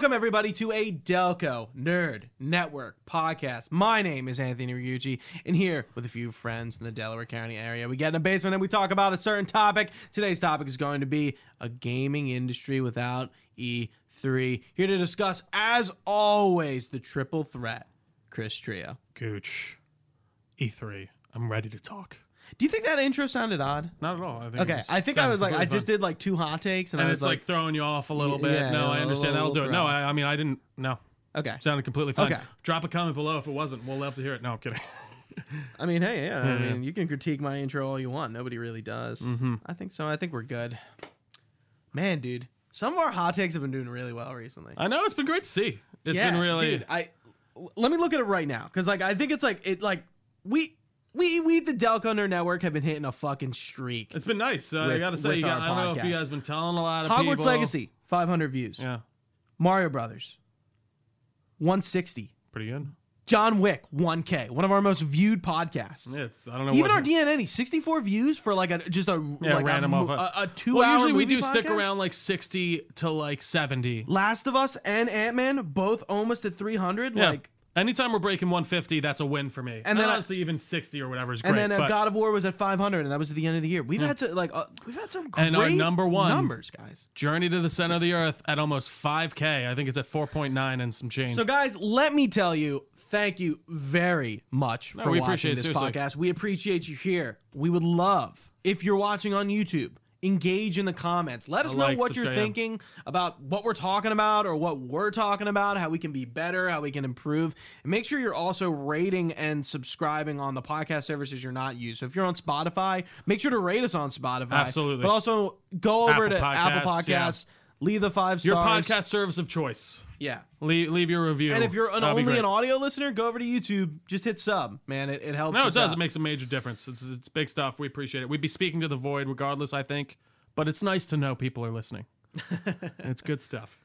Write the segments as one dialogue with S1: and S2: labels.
S1: Welcome everybody to a Delco Nerd Network podcast. My name is Anthony Ragucci, and here with a few friends in the Delaware County area, we get in the basement and we talk about a certain topic. Today's topic is going to be a gaming industry without E3. Here to discuss, as always, the triple threat, Chris Trio.
S2: Gooch, E3. I'm ready to talk.
S1: Do you think that intro sounded odd?
S2: Not at all. I think
S1: Okay, I think I was like, I just did like two hot takes, and,
S2: and
S1: I
S2: it's like,
S1: like,
S2: throwing you off a little bit.
S1: yeah,
S2: no, I understand. That'll do it. No. I, I mean, I didn't. No,
S1: okay.
S2: sounded completely fine.
S1: Okay.
S2: Drop a comment below if it wasn't. We'll love to hear it. No, I'm kidding.
S1: I mean, hey, yeah, I
S2: Yeah,
S1: mean, you can critique my intro all you want. Nobody really does.
S2: Mm-hmm.
S1: I think so. I think we're good. Man, dude, some of our hot takes have been doing really well recently.
S2: I know it's been great to see. It's
S1: yeah,
S2: been really.
S1: Dude, I let me look at it right now because, like, I think it's like it, like we. We, we the Delco Nerd Network have been hitting a fucking streak.
S2: it's been nice. Uh, I gotta say, you got, I don't know if you guys been telling a lot of
S1: Hogwarts
S2: people.
S1: Legacy, 500 views.
S2: Yeah,
S1: Mario Brothers, 160.
S2: pretty good.
S1: John Wick, 1K. One of our most viewed podcasts.
S2: Yeah, it's I don't know.
S1: Even our DNN, 64 views for like a just a
S2: Yeah,
S1: like
S2: random
S1: a,
S2: a-
S1: a, two
S2: Well,
S1: hour
S2: usually we do stick around like 60 to like 70.
S1: Last of Us and Ant Man both almost at 300.
S2: Yeah.
S1: Like,
S2: Anytime we're breaking 150, that's a win for me.
S1: And
S2: And
S1: then
S2: then
S1: I-
S2: honestly, even 60 or whatever is great.
S1: and then uh,
S2: but-
S1: God of War was at 500, and that was at the end of the year. We've had to like uh, we've had some great
S2: And our number one-
S1: numbers, guys.
S2: Journey to the Center of the Earth at almost 5K. I think it's at 4.9 and some change.
S1: So, guys, let me tell you, thank you very much for
S2: we
S1: watching
S2: it,
S1: this
S2: seriously.
S1: podcast. We appreciate you here. We would love if you're watching on YouTube. Engage in the comments. Let us
S2: A
S1: know what you're thinking about what we're talking about or what we're talking about, how we can be better, how we can improve. And make sure you're also rating and subscribing on the podcast services you're not used. So if you're on Spotify, make sure to rate us on Spotify.
S2: Absolutely.
S1: But also go over
S2: Apple
S1: to Apple
S2: Podcasts, yeah.
S1: Leave the five stars.
S2: Your podcast service of choice.
S1: Yeah.
S2: Leave, leave your review.
S1: And if you're an, only an audio listener, go over to YouTube. Just hit sub, man. It, it helps.
S2: No, it
S1: us
S2: does.
S1: out.
S2: It makes a major difference. It's, it's big stuff. We appreciate it. We'd be speaking to the void regardless, I think. But it's nice to know people are listening. it's good stuff.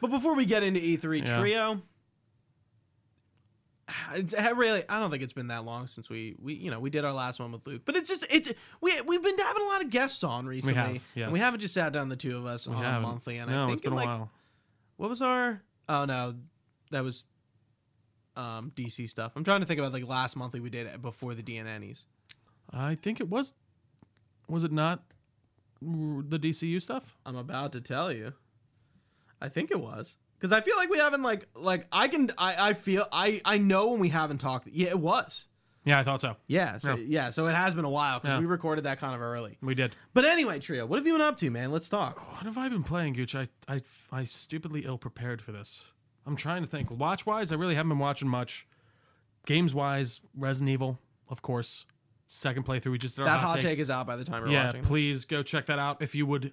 S1: But before we get into E3
S2: Yeah.
S1: Trio, it's I really I don't think it's been that long since we we you know we did our last one with Luke. But it's just it's we we've been having a lot of guests on recently.
S2: have,
S1: and
S2: yes.
S1: we haven't just sat down the two of us
S2: We
S1: on a
S2: haven't.
S1: monthly. And
S2: no,
S1: I think
S2: it's been
S1: in,
S2: a
S1: like,
S2: while.
S1: What was our? Oh no, that was um DC stuff. I'm trying to think about like last monthly we did it before the DNNs.
S2: I think it was. Was it not the DCU stuff?
S1: I'm about to tell you. I think it was because I feel like we haven't like like I can I I feel I I know when we haven't talked. Yeah, it was.
S2: Yeah, I thought so.
S1: Yeah, so,
S2: Yeah.
S1: yeah. So it has been a while because
S2: Yeah.
S1: we recorded that kind of early.
S2: We did.
S1: But anyway, trio, what have you been up to, man? Let's talk.
S2: What have I been playing, Gooch? I, I, I stupidly ill prepared for this. I'm trying to think. Watch wise, I really haven't been watching much. Games wise, Resident Evil, of course. Second playthrough, we just did our
S1: That
S2: hot,
S1: hot take is out by the time we're
S2: yeah,
S1: watching.
S2: please go check that out if you would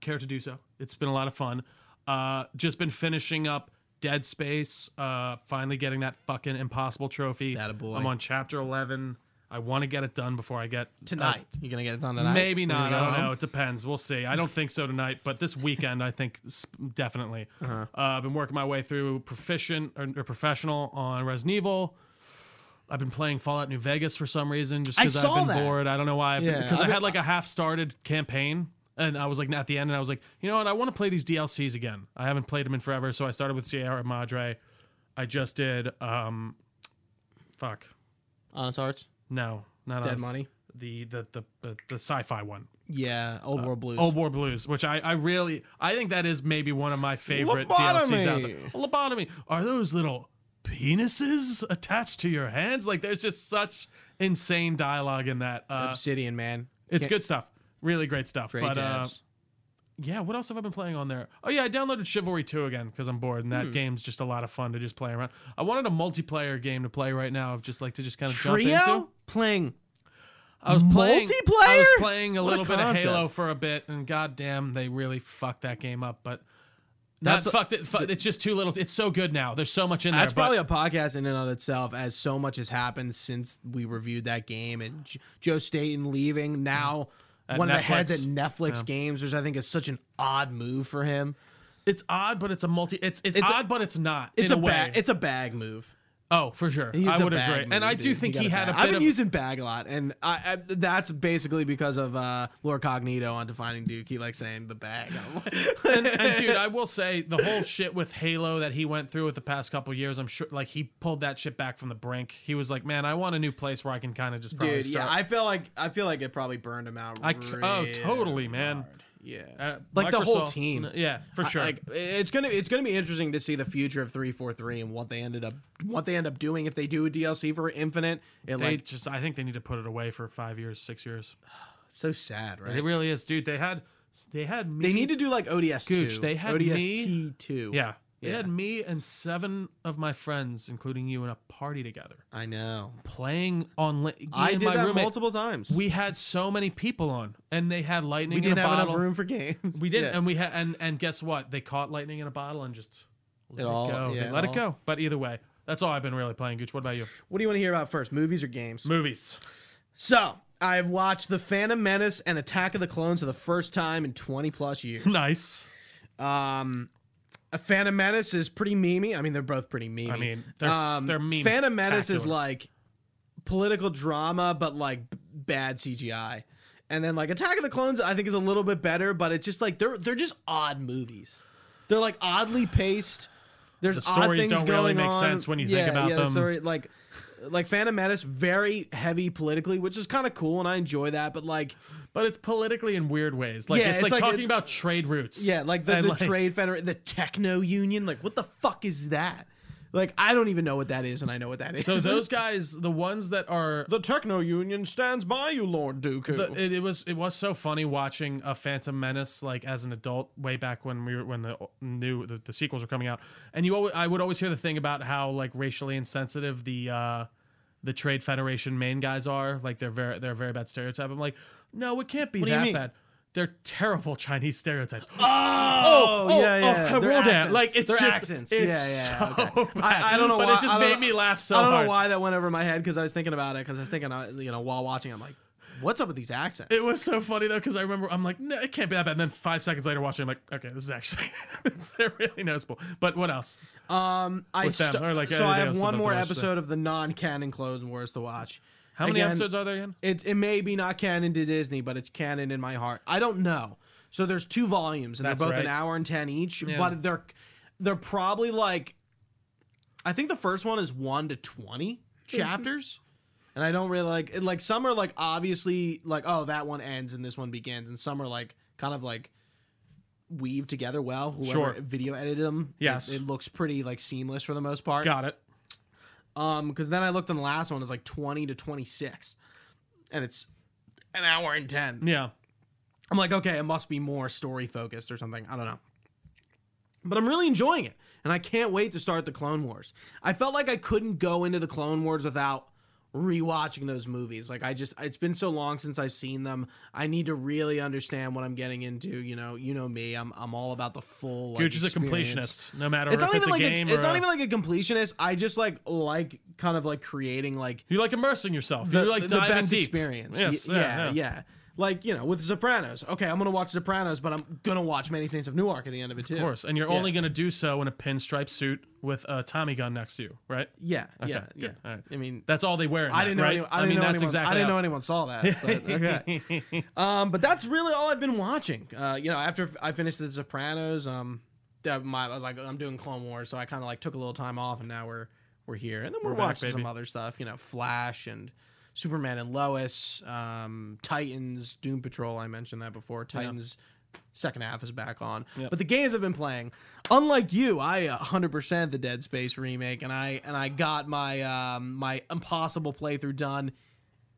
S2: care to do so. It's been a lot of fun. Uh, just been finishing up Dead Space. Uh, finally getting that fucking impossible trophy.
S1: Attaboy.
S2: I'm on chapter 11. I want to get it done before I get
S1: Tonight, you're gonna get it done
S2: uh,
S1: tonight.
S2: maybe not. I don't
S1: home?
S2: know. It depends. We'll see. I don't think so tonight, but this weekend, I think definitely. uh I've been working my way through proficient or, or professional on Resident Evil. I've been playing Fallout New Vegas for some reason, just because I've been
S1: that.
S2: bored. I don't know why.
S1: Yeah,
S2: because I had like a half-started campaign, and I was like at the end, and I was like, you know what? I want to play these DLCs again. I haven't played them in forever, so I started with Sierra Madre. I just did. um Fuck.
S1: Honest Hearts,
S2: No, not
S1: Dead
S2: us.
S1: Money.
S2: The the the the, the sci-fi one.
S1: Yeah, Old World Blues.
S2: Old War Blues, which I, I really I think that is maybe one of my favorite DLCs out there.
S1: Lobotomy.
S2: Lobotomy. Are those little penises attached to your hands? Like there's just such insane dialogue in that. Uh,
S1: Obsidian, man.
S2: it's
S1: Can't-
S2: good stuff. Really great stuff.
S1: Great
S2: but uh, yeah, what else have I been playing on there? Oh yeah, I downloaded Chivalry 2 again because I'm bored, and that
S1: Hmm.
S2: game's just a lot of fun to just play around. I wanted a multiplayer game to play right now, of just like to just kind of jump into.
S1: Trio playing.
S2: I was playing I was playing a
S1: What a
S2: little bit of. Halo for a bit, and goddamn, they really fucked that game up. But
S1: That's
S2: not
S1: a-
S2: fucked it. Fu- it's just too little. It's so good now. There's so much in there.
S1: That's
S2: probably
S1: a podcast in and of itself, as so much has happened since we reviewed that game and J- Joe Staten leaving. Now, One of the heads at
S2: Netflix.
S1: Netflix games, which I think is such an odd move for him.
S2: it's odd, but it's a multi. It's it's,
S1: It's a-
S2: odd, but it's not.
S1: It's
S2: in
S1: a,
S2: a,
S1: bag. It's a bag move.
S2: Oh, for sure.
S1: He's
S2: I
S1: a
S2: would agree.
S1: movie,
S2: and I do
S1: dude.
S2: think
S1: got
S2: he had a bit
S1: I've been
S2: of
S1: using bag a lot, and I, I that's basically because of uh, Lord Cognito on Defining Duke. He likes saying the bag.
S2: and, and dude, I will say the whole shit with Halo that he went through with the past couple years, I'm sure like he pulled that shit back from the brink. He was like, "Man, I want a new place where I can kind of just probably
S1: Dude, yeah. I feel like I feel like it probably burned him out.
S2: I c- oh,
S1: real
S2: totally, man.
S1: Hard. Yeah,
S2: Uh,
S1: like the whole team.
S2: Yeah, for sure.
S1: Like it's gonna it's gonna be interesting to see the future of three four three and what they ended up what they end up doing if they do a DLC for Infinite. It
S2: they
S1: like
S2: just, I think they need to put it away for five years, six years.
S1: so sad, right?
S2: It really is, dude. They had, they had me.
S1: they need to do like ODS
S2: Gooch,
S1: two.
S2: they had
S1: ODST two.
S2: Yeah, they
S1: Yeah.
S2: had me and seven of my friends, including you, in a party together,
S1: I know.
S2: playing on. Li-
S1: I did
S2: my
S1: that
S2: roommate,
S1: multiple times.
S2: We had so many people on, and they had lightning
S1: we didn't
S2: a
S1: have
S2: bottle.
S1: enough room for games.
S2: We didn't,
S1: Yeah.
S2: and we had, and and guess what? They caught lightning in a bottle and just let
S1: It
S2: it,
S1: all-
S2: go.
S1: yeah,
S2: they
S1: it
S2: let
S1: all-
S2: it go. But either way, that's all I've been really playing. Gooch, what about you?
S1: What do you want to hear about first, movies or games?
S2: Movies.
S1: So I've watched The Phantom Menace and Attack of the Clones for the first time in 20 plus years.
S2: Nice.
S1: Um, a Phantom Menace is pretty memey. I mean, they're both pretty memey.
S2: I mean, they're
S1: um,
S2: they're mean.
S1: Phantom Menace is like political drama, but like bad CGI. And then like Attack of the Clones, I think is a little bit better, but it's just like they're they're just odd movies. They're like oddly paced. There's
S2: The
S1: odd
S2: stories
S1: things
S2: don't really make
S1: on.
S2: sense when you think about
S1: yeah, the
S2: them.
S1: story, like like Phantom Menace, very heavy politically, which is kind of cool, and I enjoy that. But like,
S2: but it's politically in weird ways. Like
S1: Yeah,
S2: it's,
S1: it's
S2: like,
S1: like
S2: talking
S1: it-
S2: about trade routes.
S1: Yeah, like the, the
S2: like,
S1: trade federation, the techno union. Like, what the fuck is that? Like, I don't even know what that is, and I know what that is.
S2: So those guys, the ones that are
S1: the techno union stands by you, Lord Dooku.
S2: the, it, it was it was so funny watching a Phantom Menace like as an adult way back when we were when the new the, the sequels were coming out, and you always, I would always hear the thing about how like racially insensitive the uh, the Trade Federation main guys are, like they're very they're a very bad stereotype. I'm like, no, it can't be
S1: you
S2: that bad. They're terrible Chinese stereotypes.
S1: oh, oh, yeah, yeah.
S2: Oh, Rodan.
S1: accents.
S2: Like it's
S1: Their
S2: just
S1: accents.
S2: It's
S1: yeah, yeah.
S2: so
S1: okay. I, I don't know
S2: but
S1: why.
S2: it just made
S1: know-
S2: me laugh so
S1: I don't
S2: hard.
S1: know why that went over my head because I was thinking about it because I was thinking, uh, you know, while watching, I'm like, what's up with these accents?
S2: It was so funny though because I remember I'm like, no, it can't be that bad. And then five seconds later, watching, I'm like, okay, this is actually they're really noticeable. But what else?
S1: Um, I st-
S2: like,
S1: so I have one more
S2: the rest of
S1: episode of the non-canon Clone Wars to watch.
S2: How many
S1: Again,
S2: episodes are there again?
S1: It it may be not canon to Disney, but it's canon in my heart. I don't know. So there's two volumes, and
S2: That's
S1: they're both an hour and ten each.
S2: Yeah.
S1: But they're they're probably like, I think the first one is one to twenty chapters, and I don't really like it, like some are like obviously like oh that one ends and this one begins, and some are like kind of like weave together well. Whoever
S2: Sure.
S1: video edited them, it-
S2: Yes.
S1: it, looks pretty like seamless for the most part.
S2: Got it.
S1: Um, because then I looked on the last one, it's like twenty to twenty six, and it's an hour and ten.
S2: Yeah.
S1: I'm like, okay, it must be more story focused or something. I don't know. But I'm really enjoying it, and I can't wait to start the Clone Wars. I felt like I couldn't go into the Clone Wars without rewatching those movies. Like I just it's been so long since I've seen them. I need to really understand what I'm getting into, you know, you know me. I'm I'm all about the full like,
S2: is a
S1: experience.
S2: completionist, no matter
S1: It's not
S2: it's
S1: even
S2: a
S1: like
S2: game
S1: a, it's not
S2: a-
S1: even like a completionist. I just like like kind of like creating like
S2: you like immersing yourself.
S1: the,
S2: you like
S1: the best
S2: deep.
S1: experience.
S2: Yes, yeah,
S1: yeah,
S2: yeah.
S1: yeah, Like you know, with Sopranos. Okay, I'm gonna watch Sopranos, but I'm gonna watch Many Saints of Newark at the end of it too.
S2: Of course, and you're
S1: Yeah.
S2: only going to do so in a pinstripe suit with a Tommy gun next to you, right?
S1: Yeah, yeah,
S2: good.
S1: yeah.
S2: All right.
S1: I mean,
S2: That's all they wear.
S1: I didn't know.
S2: right?
S1: Anyone, I, didn't
S2: mean,
S1: know
S2: that's
S1: anyone.
S2: exactly.
S1: I didn't know anyone saw that. But, okay. um, but that's really all I've been watching. Uh, you know, after I finished the Sopranos, um, my, I was like, I'm doing Clone Wars, so I kind of like took a little time off, and now we're we're here, and then we're,
S2: We're back,
S1: watching some other stuff. You know, Flash and Superman and Lois, um, Titans, Doom Patrol. I mentioned that before. Titans. Second half is back on,
S2: Yep.
S1: but the games I've been playing, unlike you, I 100% the Dead Space remake, and I and I got my um, my impossible playthrough done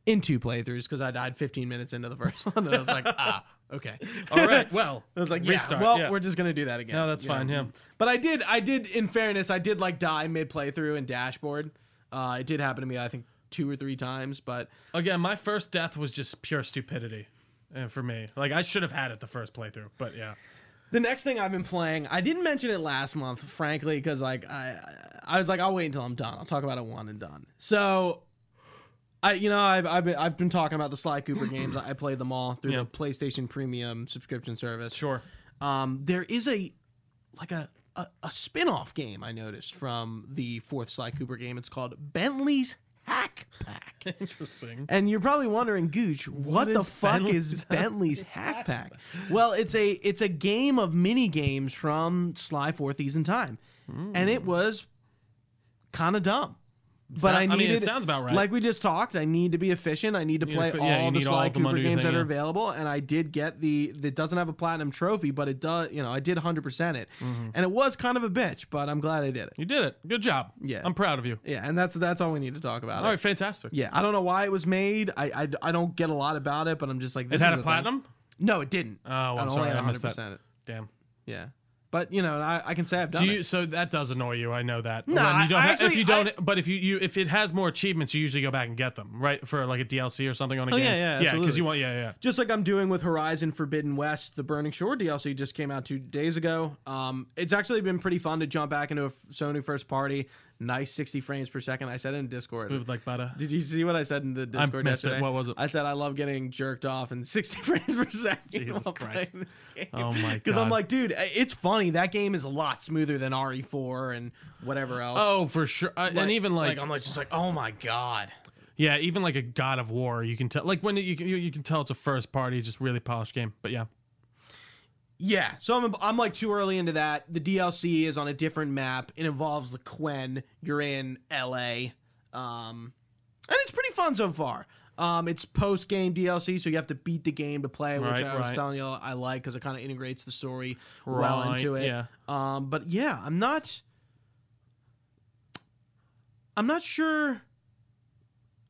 S1: in two playthroughs because I died 15 minutes into the first one, and I was like, ah, okay.
S2: All right. Well,
S1: I was like, yeah,
S2: restart.
S1: well,
S2: yeah.
S1: we're just gonna do that again.
S2: No, that's fine,
S1: know?
S2: yeah.
S1: But I did, I did. In fairness, I did like die mid playthrough in Dashboard. Uh, it did happen to me, I think, two or three times. But
S2: Again, my first death was just pure stupidity uh, for me. Like I should have had it the first playthrough, but yeah.
S1: the next thing I've been playing, I didn't mention it last month, frankly, because like I, I was like, I'll wait until I'm done. I'll talk about it one and done. So. I, you know, I've, I've, been, I've been talking about the Sly Cooper games. I played them all through
S2: Yeah.
S1: the PlayStation Premium subscription service.
S2: Sure.
S1: Um, there is a like a a, a spin-off game I noticed from the fourth Sly Cooper game. It's called Bentley's Hack Pack.
S2: Interesting.
S1: And you're probably wondering, Gooch, what, the fuck
S2: Bentley's
S1: is Bentley's Hack Pack? Well, it's a it's a game of mini games from Sly Four Thieves in Time, and it was kind of dumb. But I
S2: I mean, it sounds about right.
S1: Like we just talked, I need to be efficient. I need to play all
S2: yeah, you
S1: the
S2: need all
S1: Sly Cooper games
S2: thing,
S1: that are
S2: yeah.
S1: available, and I did get the. It doesn't have a platinum trophy, but it does. You know, I did 100 percent it,
S2: Mm-hmm.
S1: and it was kind of a bitch, but I'm glad I did it.
S2: You did it. Good job.
S1: Yeah.
S2: I'm proud of you.
S1: Yeah, and that's that's all we need to talk about.
S2: All
S1: it.
S2: right, fantastic.
S1: Yeah, I don't know why it was made. I, I, I don't get a lot about it, but I'm just like this
S2: It had a
S1: thing.
S2: platinum?
S1: No, it didn't.
S2: Oh, I'm
S1: It only
S2: sorry, I missed that.
S1: it.
S2: Damn.
S1: Yeah, but you know, I, I can say I've done
S2: Do you?
S1: it.
S2: So that does annoy you. I know that.
S1: No,
S2: When you don't
S1: I-
S2: ha-
S1: actually,
S2: if you don't,
S1: I-
S2: but if you, you if it has more achievements, you usually go back and get them, right? For like a DLC or something on a
S1: Oh,
S2: game.
S1: yeah, yeah,
S2: yeah, because you want, yeah, yeah.
S1: Just like I'm doing with Horizon Forbidden West, the Burning Shore DLC just came out two days ago. Um, it's actually been pretty fun to jump back into a Sony first party. Nice 60 frames per second. I said in Discord.
S2: Smooth like butter.
S1: Did you see what I said in the Discord I
S2: missed it. What was it?
S1: I said I love getting jerked off in 60 frames per second
S2: Jesus Christ. Oh my god.
S1: Because I'm like, dude, it's funny. That game is a lot smoother than RE4 and whatever else.
S2: Oh, for sure. Uh, and even like,
S1: I'm like just like, oh my god.
S2: yeah, even like a God of War, you can tell. Like when you you, you can tell it's a first party, just really polished game. But yeah,
S1: Yeah, so I'm I'm like too early into that. The DLC is on a different map. It involves the Quen. You're in LA, um, and it's pretty fun so far. Um, it's post game DLC, so you have to beat the game to play, which
S2: Right,
S1: I was
S2: right.
S1: telling you I like because it kind of integrates the story well into it.
S2: yeah.
S1: Um, but yeah, I'm not. I'm not sure.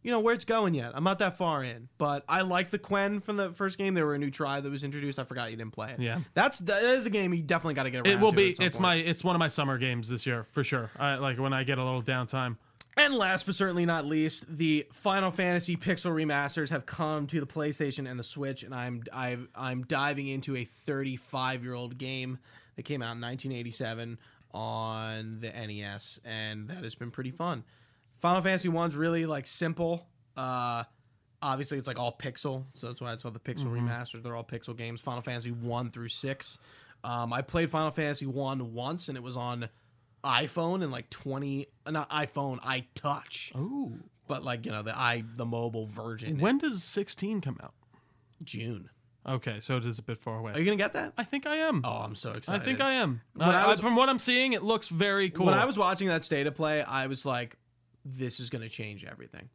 S1: You know where it's going yet. I'm not that far in, but I like the Quen from the first game. There were a new tribe that was introduced. I forgot you didn't play it.
S2: Yeah.
S1: that's that is a game you definitely got to get around.
S2: it will be. It's
S1: point.
S2: my. It's one of my summer games this year for sure. I like when I get a little downtime.
S1: And last but certainly not least, the Final Fantasy Pixel remasters have come to the PlayStation and the Switch, and I'm I've, I'm diving into a 35 year old game that came out in 1987 on the NES, and that has been pretty fun. Final Fantasy One's really like simple. Uh, obviously, it's like all pixel, so that's why it's called the Pixel remasters. They're all pixel games. Final Fantasy One through six. Um, I played Final Fantasy One once, and it was on iPhone and like 20 uh, not iPhone, iTouch.
S2: Ooh.
S1: But like, you know, the i the mobile version
S2: When does 16 come out?
S1: June.
S2: Okay, so it is a bit far away.
S1: Are you going to get that?
S2: I think I am.
S1: Oh, I'm so excited.
S2: I think I am. Uh,
S1: I- was-
S2: from what I'm seeing, it looks very cool.
S1: When I was watching that state of play, I was like this is going to change everything.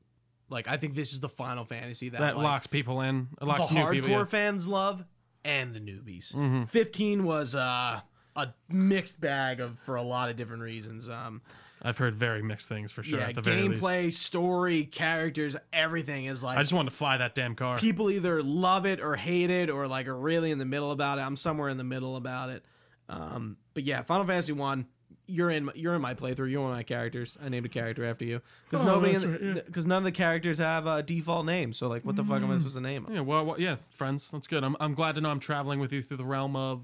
S1: Like I think this is the Final Fantasy that,
S2: that
S1: like,
S2: locks people in. It
S1: the
S2: locks new
S1: hardcore
S2: people. yeah.
S1: fans love and the newbies.
S2: Mm-hmm.
S1: 15 was uh, a mixed bag of for a lot of different reasons. Um,
S2: I've heard very mixed things for sure.
S1: yeah,
S2: at the very least.
S1: gameplay, story, characters, everything is like
S2: I just wanted to fly that damn car.
S1: people either love it or hate it or like are really in the middle about it. I'm somewhere in the middle about it. Um, but yeah, Final Fantasy One. You're in. You're in my playthrough. You're one of my characters. I named a character after you because
S2: Oh,
S1: nobody,
S2: that's right, yeah.
S1: because none of the characters have uh, default names. So like, what the fuck am I
S2: Mm.
S1: supposed to name them?
S2: Yeah, well, well, yeah, friends. That's good. I'm, I'm glad to know I'm traveling with you through the realm of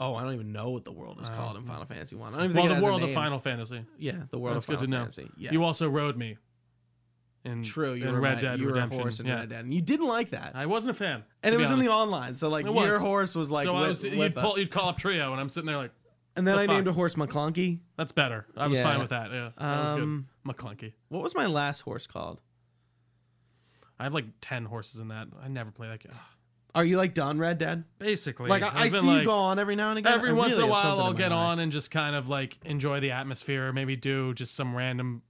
S1: Oh, I don't even know what the world is called in Final Fantasy One. I don't even
S2: well, the
S1: a
S2: world of. Final Fantasy.
S1: Yeah, the world
S2: That's
S1: of Final
S2: good to know.
S1: Fantasy. Yeah,
S2: You also rode me. In
S1: true. You
S2: in
S1: were
S2: Red
S1: my-
S2: Dead
S1: you were
S2: Redemption.
S1: a horse in
S2: yeah.
S1: Red Dead, and you didn't like that.
S2: I wasn't a fan,
S1: and it was in the online, so like your horse was like
S2: So
S1: with,
S2: was,
S1: with
S2: you'd, pull, you'd call up trio, and I'm sitting there like,
S1: and then
S2: the
S1: I
S2: fuck?
S1: named a horse McClunky.
S2: that's better. I was
S1: Yeah.
S2: fine with that. Yeah, that was
S1: Um,
S2: good. McClunky.
S1: What was my last horse called?
S2: I have like ten horses in that. I never play that game.
S1: Are you like done Red Dead?
S2: Basically,
S1: Like I, I
S2: I've
S1: see you
S2: like,
S1: go on every now and again.
S2: Every
S1: I
S2: once in a
S1: really have
S2: while,
S1: something
S2: I'll
S1: in
S2: get
S1: my eye.
S2: on and just kind of like enjoy the atmosphere. Maybe do just some random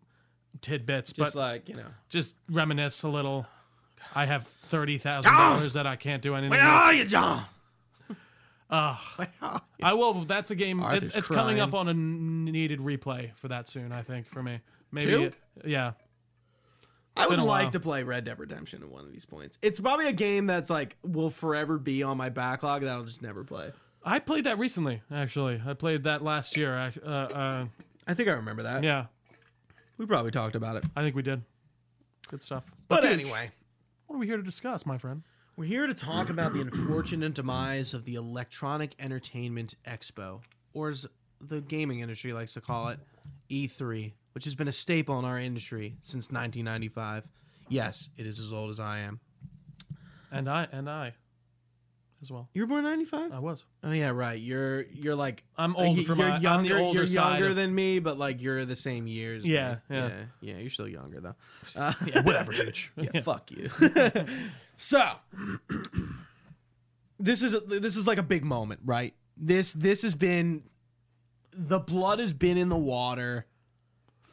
S2: tidbits,
S1: just
S2: but
S1: like you know.
S2: just reminisce a little. I have thirty thousand dollars that I can't do anything.
S1: Where
S2: with.
S1: are you, John?
S2: I will. That's a game. It, it's coming up on a needed replay for that soon. I think for me, maybe. Yeah,
S1: I would like
S2: while.
S1: to play Red Dead Redemption at one of these points. It's probably a game that's like will forever be on my backlog that I'll just never play.
S2: I played that recently. Actually, I played that last year. I, uh, uh,
S1: I think I remember that.
S2: yeah,
S1: We probably talked about it.
S2: I think we did. Good stuff.
S1: But
S2: Gooch,
S1: anyway,
S2: what are we here to discuss, my friend?
S1: We're here to talk about the unfortunate demise of the Electronic Entertainment Expo, or as the gaming industry likes to call it, E3, which has been a staple in our industry since 1995. Yes, it is as old as I am.
S2: And I and I as well.
S1: You were born in '95.
S2: I was.
S1: Oh yeah, right. You're you're like
S2: I'm old for
S1: you're
S2: my- I'm the
S1: younger.
S2: older
S1: you're
S2: side
S1: younger
S2: of-
S1: than me, but like you're the same years.
S2: Yeah, yeah.
S1: yeah, yeah. You're still younger though. Uh,
S2: Yeah, whatever, huge.
S1: yeah, fuck you. so this is a, this is like a big moment, right? This this has been the blood has been in the water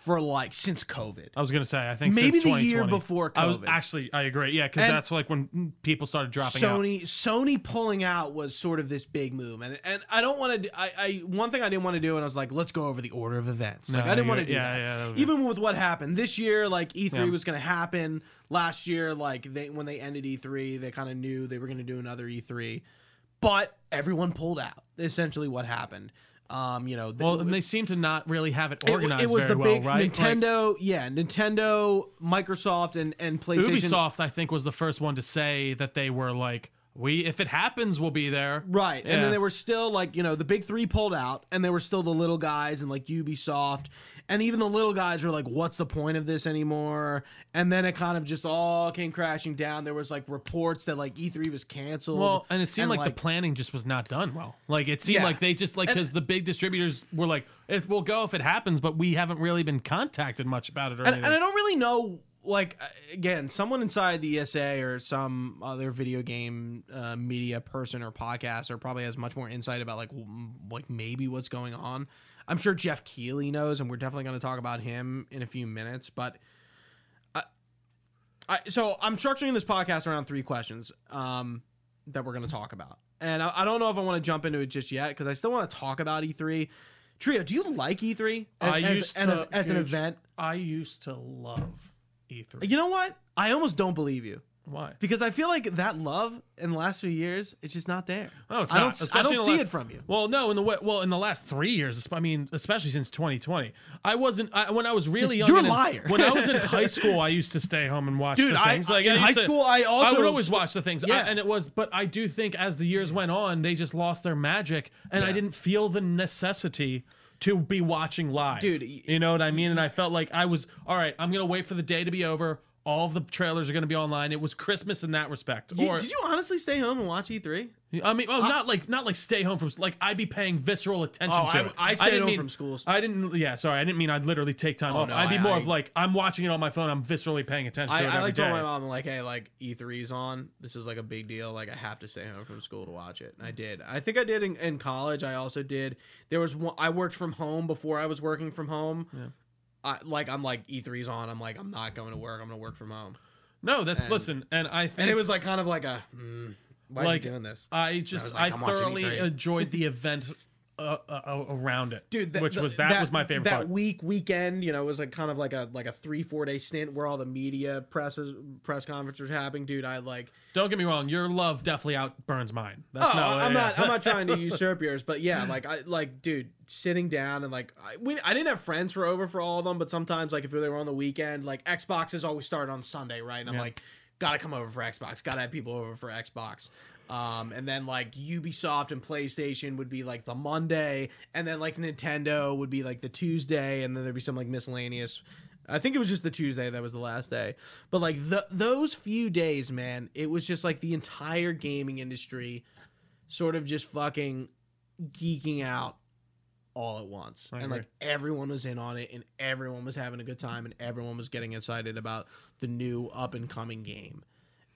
S1: for like since COVID.
S2: I was gonna say, I think
S1: Maybe the year
S2: 2020.
S1: before
S2: I was
S1: COVID.
S2: actually, I agree. Yeah, because that's like when people started dropping out.
S1: Sony Sony pulling out was sort of this big move, and and I don't want to. I, I one thing I didn't want to do, and I was like, let's go over the order of events. Like
S2: No,
S1: I didn't want to do
S2: yeah,
S1: that.
S2: yeah, that
S1: Even with what happened this year, like E3
S2: Yeah.
S1: was to happen last year. Like they when they ended E3, they kind of knew they were to do another E3, but everyone pulled out. Essentially, what happened. Um, you know, th-
S2: Well, and they seem to not really have it
S1: it,
S2: organized
S1: it was
S2: very
S1: the
S2: well,
S1: big
S2: right? Like,
S1: Nintendo, yeah, Nintendo, Microsoft, and and PlayStation.
S2: Ubisoft, I think, was the first one to say that they were like, "We, if it happens, we'll be there."
S1: Right. And
S2: Yeah.
S1: then there were still like, you know, the big three pulled out and there were still the little guys and like Ubisoft. And even the little guys were like, what's the point of this anymore? And then it kind of just all came crashing down. There was like reports that like E3 was canceled.
S2: Well, and it seemed like, the planning just was not done well. Like it seemed
S1: Yeah.
S2: like they just like because the big distributors were like, "If we'll go if it happens," but we haven't really been contacted much about it or
S1: and,
S2: anything.
S1: and I don't really know. Like uh, again, someone inside the ESA or some other video game uh, media person or podcast or probably has much more insight about like w- like maybe what's going on. I'm sure Geoff Keighley knows, and we're definitely going to talk about him in a few minutes. But I, I so I'm structuring this podcast around three questions um, that we're going to talk about, and I, I don't know if I want to jump into it just yet because I still want to talk about E3. Trio, do you like E3 as,
S2: I
S1: as-
S2: used
S1: an-
S2: to
S1: as an event?
S2: I used to love E3.
S1: You know what? I almost don't believe you
S2: Why?
S1: because I feel like that love in the last few years it's just not there.
S2: Oh, it's
S1: I
S2: not.
S1: don't. I don't see
S2: last-
S1: it from you.
S2: Well, no, in the well in the last three years. I mean, especially since 2020, I wasn't. I, when I was really young,
S1: You're a
S2: and in-
S1: liar.
S2: When I was in high school, I used to stay home and watch
S1: Dude,
S2: the
S1: I-
S2: things. like
S1: in
S2: I
S1: high
S2: to-
S1: school, I also I
S2: would always watch the things. I-
S1: Yeah.
S2: and it was, but I do think as the years went on, they just lost their magic, and I didn't feel the necessity. To be watching live,
S1: Dude,
S2: You know what I mean? And I felt like I was all right. I'm gonna wait for the day to be over. All the trailers are gonna be online. It was Christmas in that respect.
S1: You-
S2: or
S1: did you honestly stay home and watch E E3?
S2: I mean, oh, not like not like stay home from like I'd be paying visceral attention
S1: Oh,
S2: to
S1: I-
S2: it.
S1: I stayed
S2: didn't
S1: home
S2: mean-
S1: from schools.
S2: I didn't. Yeah, sorry, I didn't mean I'd literally take time oh, off.
S1: no,
S2: I'd be
S1: I-
S2: more
S1: I-
S2: of like I'm watching it on my phone. I'm viscerally paying attention
S1: I,
S2: to it
S1: I like told my mom, like, hey, like E3's on. This is like a big deal. Like I have to stay home from school to watch it. And I did. I think I did in, in college. I also did. There was one. I worked from home before I was working from home.
S2: Yeah.
S1: I, like I'm like E3's on. I'm like I'm not going to work. I'm gonna work from home.
S2: No, that's
S1: And-
S2: listen, and I think
S1: And it was like kind of like a. Mm, why is he doing this?
S2: I just
S1: like,
S2: I
S1: I'm watching
S2: thoroughly
S1: E3.
S2: enjoyed the event uh, uh, uh, around it,
S1: dude th-
S2: which was that, was my favorite
S1: that
S2: part.
S1: week weekend you know it was like kind of like a like a three four day stint where all the media presses press conferences were happening dude i like
S2: Don't get me wrong, your love definitely outburns mine. That's
S1: oh,
S2: not.
S1: i'm
S2: yeah.
S1: not i'm not trying to usurp yours but yeah like i like dude sitting down and like I, we, I didn't have friends for over for all of them but sometimes like if they were on the weekend like xboxes always start on sunday right and i'm
S2: Yeah.
S1: like gotta come over for xbox gotta have people over for xbox um, and then like Ubisoft and PlayStation would be like the Monday, and then like Nintendo would be like the Tuesday, and then there'd be some like miscellaneous. I think it was just the Tuesday that was the last day, but like the those few days, man, it was just like the entire gaming industry, sort of just fucking geeking out all at once,
S2: I
S1: and like everyone was in on it, and everyone was having a good time, and everyone was getting excited about the new up and coming game.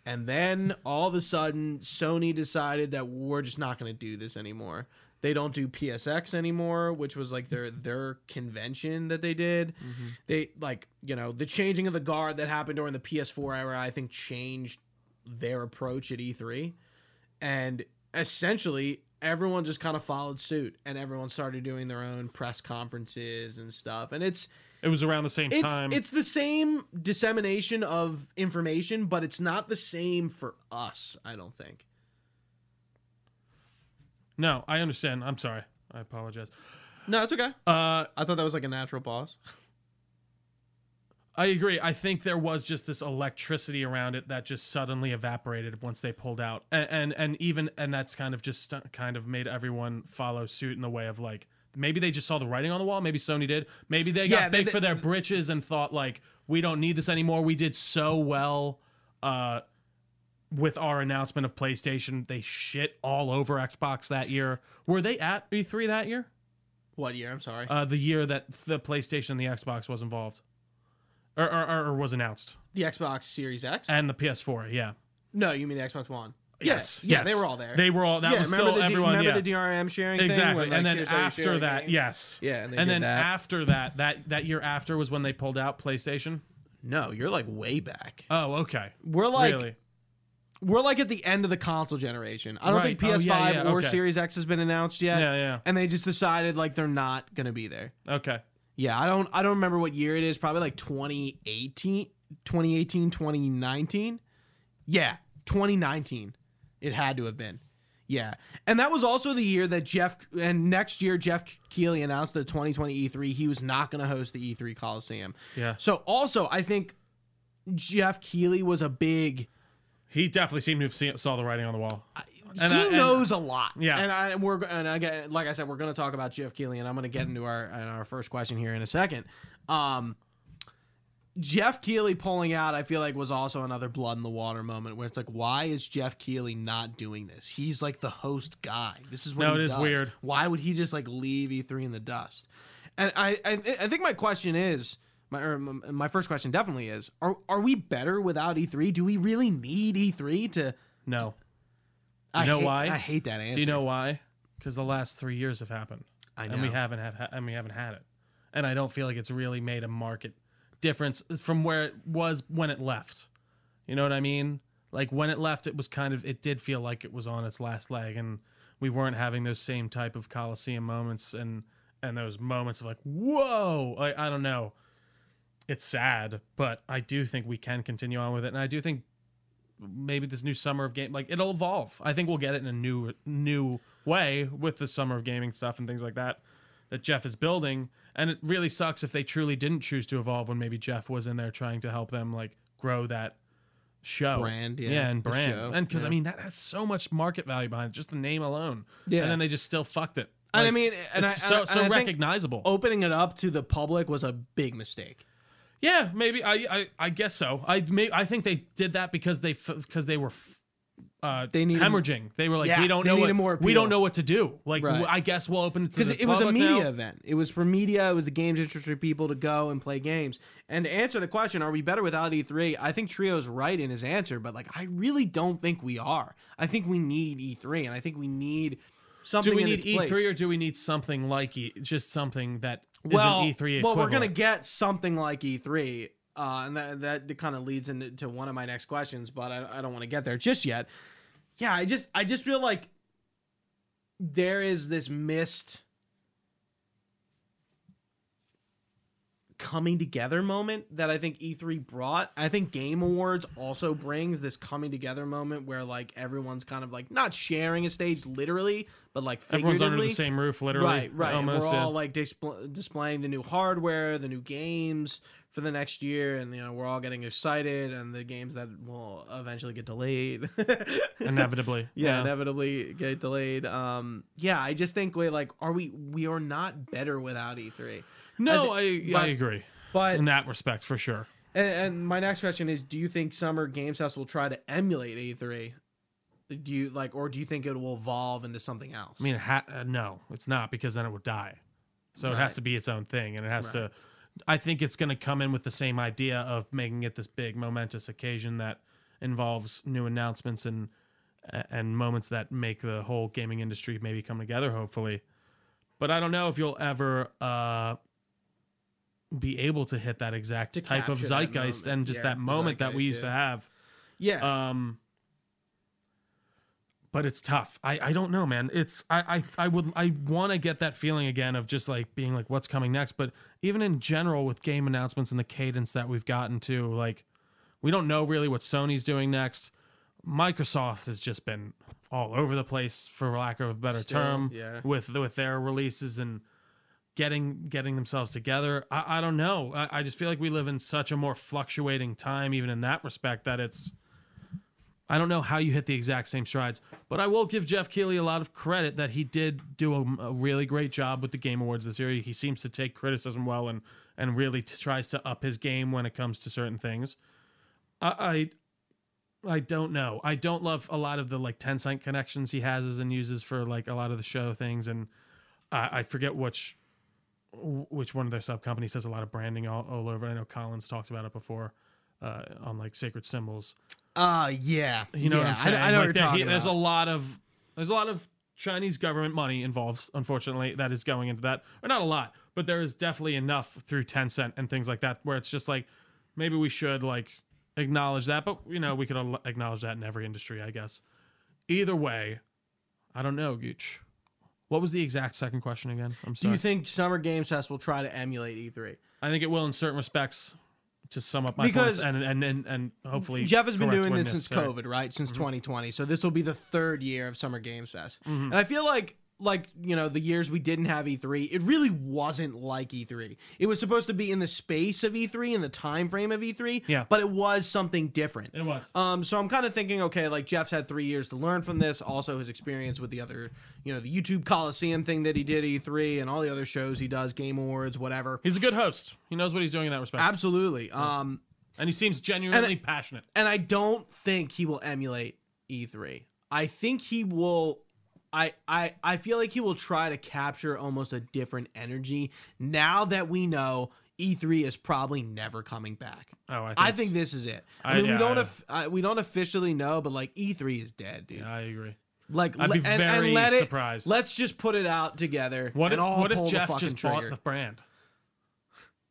S1: And then all of a sudden, Sony decided that we're just not going to do this anymore. They don't do PSX anymore, which was like their their convention that they did. Mm-hmm. They like you know the changing of the guard that happened during the PS4 era. I think changed their approach at E3, and essentially everyone just kind of followed suit, and everyone started doing their own press conferences and stuff. And it's
S2: It was around the same
S1: it's
S2: time.
S1: it's the same dissemination of information, but it's not the same for us. I don't think.
S2: no, I understand. I'm sorry. I apologize.
S1: No, it's okay.
S2: Uh,
S1: I thought that was like a natural pause.
S2: I agree. I think there was just this electricity around it that just suddenly evaporated once they pulled out, and and, and even and that's kind of just kind of made everyone follow suit in the way of like maybe they just saw the writing on the wall. Maybe Sony did. Maybe they got
S1: Yeah,
S2: big
S1: they-
S2: for their britches and thought like we don't need this anymore. We did so well. Uh, with our announcement of PlayStation, they shit all over Xbox that year. Were they at E3 that year?
S1: What year? I'm sorry.
S2: Uh, the year that the PlayStation and the Xbox was involved, or, or, or was announced,
S1: the Xbox Series X.
S2: and the PS4. Yeah.
S1: no, you mean the Xbox One?
S2: Yes.
S1: Yeah,
S2: yes.
S1: they were all there.
S2: They were all. That
S1: yeah,
S2: was
S1: remember
S2: still
S1: the D-
S2: everyone.
S1: remember
S2: yeah.
S1: the DRM sharing thing?
S2: Exactly.
S1: when, like,
S2: and then
S1: here's how you share
S2: after
S1: a
S2: that,
S1: game?
S2: yes.
S1: Yeah, and they did
S2: then
S1: that.
S2: after that, that that year after was when they pulled out PlayStation.
S1: No, you're like way back.
S2: Oh, okay.
S1: We're like
S2: really?
S1: we're like at the end of the console generation. I don't think
S2: Right. Oh,
S1: PS5
S2: yeah, yeah,
S1: or
S2: okay.
S1: Series X has been announced yet.
S2: Yeah, yeah.
S1: And they just decided like they're not gonna be there.
S2: Okay.
S1: Yeah, I don't I don't remember what year it is. Probably like 2018, 2018, 2019. Yeah, 2019. It had to have been. Yeah. And that was also the year that Geoff and next year Geoff Keighley announced the 2020 E3 he was not going to host the E3 Coliseum.
S2: Yeah.
S1: So also, I think Geoff Keighley was a big
S2: He definitely seemed to have seen, saw the writing on the wall. And
S1: he
S2: I- and-
S1: knows a lot.
S2: Yeah.
S1: and I and we're and again, like I said, we're going to talk about Geoff Keighley, and I'm going to get into our our first question here in a second. Um, Geoff Keighley pulling out, I feel like, was also another blood in the water moment where it's like, why is Geoff Keighley not doing this? He's like the host guy. This is what
S2: No, it is
S1: does.
S2: weird.
S1: Why would he just like leave E3 in the dust? And I, I, I think my question is. My, or my my first question definitely is: Are are we better without E3? Do we really need E3 to?
S2: No.
S1: I
S2: know
S1: hate-
S2: why?
S1: I hate that answer.
S2: Do you know why? Because the last three years have happened,
S1: I
S2: and we haven't have, and we haven't had it, and I don't feel like it's really made a market difference from where it was when it left. You know what I mean? Like when it left, it was kind of it did feel like it was on its last leg, and we weren't having those same type of Coliseum moments and and those moments of like whoa, like I don't know. It's sad, but I do think we can continue on with it, and I do think maybe this new summer of game like it'll evolve. I think we'll get it in a new new way with the summer of gaming stuff and things like that that Geoff is building. And it really sucks if they truly didn't choose to evolve when maybe Geoff was in there trying to help them like grow that show
S1: Brand, yeah,
S2: and brand
S1: show,
S2: and because I mean that has so much market value behind it just the name alone
S1: Yeah.
S2: and then they just still fucked it
S1: And I mean, and I,
S2: so,
S1: and
S2: so
S1: think
S2: recognizable
S1: opening it up to the public was a big mistake.
S2: Yeah, maybe I I, I guess so. I may, I think they did that because they because they were f- uh
S1: They needed-
S2: hemorrhaging. They were like
S1: Yeah,
S2: we don't know what
S1: more
S2: we don't know what to do. Like
S1: Right.
S2: w- I guess we'll open it to
S1: Because it was a media
S2: now.
S1: event. It was for media. It was the games interested people to go and play games. And to answer the question, are we better without E3? I think Trio's right in his answer, but like I really don't think we are. I think we need E3, and I think we need something.
S2: Do we need E3
S1: place.
S2: or do we need something like E just something that
S1: well,
S2: an E3 equivalent?
S1: well, we're gonna get something like E3, uh, and that that kind of leads into one of my next questions, but I, I don't want to get there just yet. Yeah, I just I just feel like there is this missed coming together moment that I think E3 brought. I think Game Awards also brings this coming together moment where like everyone's kind of like not sharing a stage literally, but like
S2: Everyone's under the same roof, literally.
S1: Right, right. and
S2: Almost,
S1: we're
S2: yeah.
S1: all like displ- displaying the new hardware, the new games for the next year, and you know we're all getting excited, and the games that will eventually get delayed.
S2: inevitably.
S1: yeah, inevitably get delayed. Um, yeah, I just think we like are we we are not better without E3.
S2: No,
S1: I
S2: I,
S1: thi-
S2: I, agree
S1: But
S2: in that respect for sure.
S1: and, and my next question is: Do you think Summer Games Fest will try to emulate E3? Do you like, or do you think it will evolve into something else?
S2: I mean, ha- uh, no, it's not because then it would die. So it has to be its own thing, and it has to. I think it's going to come in with the same idea of making it this big, momentous occasion that involves new announcements and and moments that make the whole gaming industry maybe come together. Hopefully, but I don't know if you'll ever uh, be able to hit that exact
S1: To
S2: type of zeitgeist and just
S1: Yeah,
S2: that moment that we used to have.
S1: yeah,
S2: Um, but it's tough. I, I don't know, man. It's I I, I would I want to get that feeling again of just like being like what's coming next. But even in general with game announcements and the cadence that we've gotten to, like we don't know really what Sony's doing next. Microsoft has just been all over the place, for lack of a better
S1: Still,
S2: term,
S1: yeah.
S2: with with their releases and getting getting themselves together. I, I don't know. I, I just feel like we live in such a more fluctuating time, even in that respect, that it's I don't know how you hit the exact same strides, but I will give Geoff Keighley a lot of credit that he did do a, a really great job with the Game Awards this year. He seems to take criticism well and and really t- tries to up his game when it comes to certain things. I, I I don't know. I don't love a lot of the like Tencent connections he has and uses for like a lot of the show things, and I forget which which one of their sub companies does a lot of branding all, all over. I know Colin's talked about it before uh, on like sacred symbols.
S1: Uh yeah.
S2: You know
S1: yeah,
S2: what I'm saying?
S1: I, I know
S2: Like,
S1: what you're
S2: he- There's a lot of there's a lot of Chinese government money involved. Unfortunately, that is going into that, or not a lot, but there is definitely enough through Tencent and things like that where it's just like maybe we should like acknowledge that, but you know we could acknowledge that in every industry, I guess. Either way, I don't know, Gooch. What was the exact second question again? I'm sorry.
S1: Do
S2: sorry.
S1: you think Summer Games Fest will try to emulate E E3?
S2: I think it will in certain respects. To sum up my
S1: Because-
S2: points, and and and, and hopefully
S1: Geoff has been
S2: correct
S1: doing
S2: when
S1: this since
S2: necessary.
S1: COVID, right? Since
S2: Mm-hmm.
S1: 2020. So this will be the third year of Summer Games Fest.
S2: Mm-hmm.
S1: And I feel like like, you know, the years we didn't have E3, it really wasn't like E3. It was supposed to be in the space of E3 in the time frame of E3,
S2: Yeah.
S1: but it was something different.
S2: It was.
S1: Um, so I'm kind of thinking, okay, like Geoff's had three years to learn from this. Also, his experience with the other, you know, the YouTube Coliseum thing that he did E3 and all the other shows he does, Game Awards, whatever.
S2: He's a good host. He knows what he's doing in that respect.
S1: Absolutely. Um,
S2: and he seems genuinely passionate.
S1: and I don't think he will emulate E3. I think he will. I, I I feel like he will try to capture almost a different energy now that we know E3 is probably never coming back.
S2: Oh, I think,
S1: I think this is it. I,
S2: I-
S1: mean,
S2: yeah,
S1: we don't
S2: I-
S1: of- I, we don't officially know, but like E3 is dead, dude.
S2: I agree.
S1: Like,
S2: I'd
S1: le-
S2: be
S1: and,
S2: very
S1: and let it,
S2: surprised.
S1: Let's just put it out together.
S2: What
S1: and
S2: if what if
S1: Geoff
S2: just
S1: trigger.
S2: bought the brand?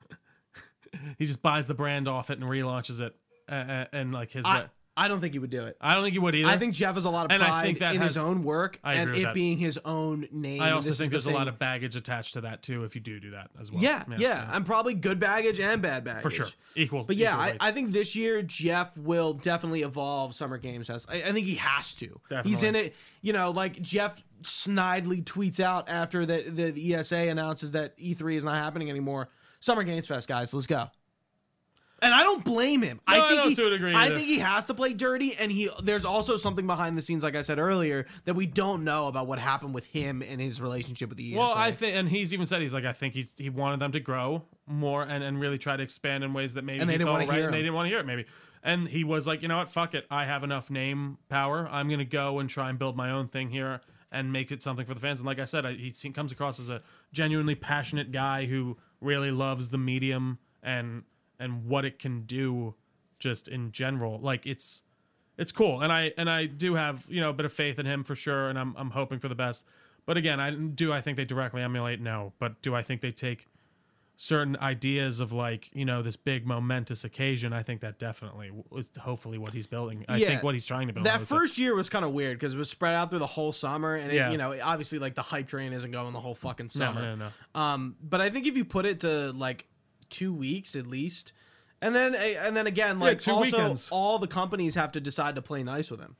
S2: he just buys the brand off it and relaunches it, and, and like his.
S1: I, I don't think he would do it.
S2: I don't think he would either.
S1: I think Geoff has a lot of
S2: And I
S1: pride
S2: think that
S1: in his own work
S2: I
S1: and it
S2: that.
S1: being his own name.
S2: I also think
S1: the
S2: there's a lot of baggage attached to that too if you do do that as well.
S1: Yeah, yeah, and probably good baggage and bad baggage
S2: for sure, equal.
S1: But yeah,
S2: equal
S1: I. I think this year Geoff will definitely evolve Summer Games Fest. I, I think he has to. He's in it. You know, like Geoff snidely tweets out after the, the, the ESA announces that E3 is not happening anymore. Summer Games Fest, guys, let's go. And I don't blame him.
S2: No,
S1: I
S2: I
S1: think
S2: don't
S1: he,
S2: to a degree
S1: I
S2: either.
S1: think he has to play dirty, and he there's also something behind the scenes, like I said earlier, that we don't know about what happened with him and his relationship with the ESA.
S2: Well, I think, and he's even said he's like, I think he's he wanted them to grow more and, and really try to expand in ways that maybe
S1: And they didn't wanna
S2: right,
S1: hear
S2: and they didn't want to hear it maybe. And he was like, you know what, fuck it, I have enough name power. I'm gonna go and try and build my own thing here and make it something for the fans. And like I said, I, he comes across as a genuinely passionate guy who really loves the medium and and what it can do, just in general. Like it's it's cool and i and i do have you know a bit of faith in him for sure and i'm, I'm hoping for the best but again i do i think they directly emulate no but do i think they take certain ideas of like you know this big momentous occasion i think that definitely is hopefully what he's building i
S1: Yeah.
S2: think what he's trying to build
S1: that
S2: would say.
S1: first year was kind of weird because it was spread out through the whole summer, and it,
S2: Yeah.
S1: you know, obviously, like the hype train isn't going the whole fucking
S2: no,
S1: summer.
S2: no, no.
S1: Um, but I think if you put it to like two weeks at least, and then and then again, like
S2: two
S1: also
S2: weekends.
S1: all the companies have to decide to play nice with him.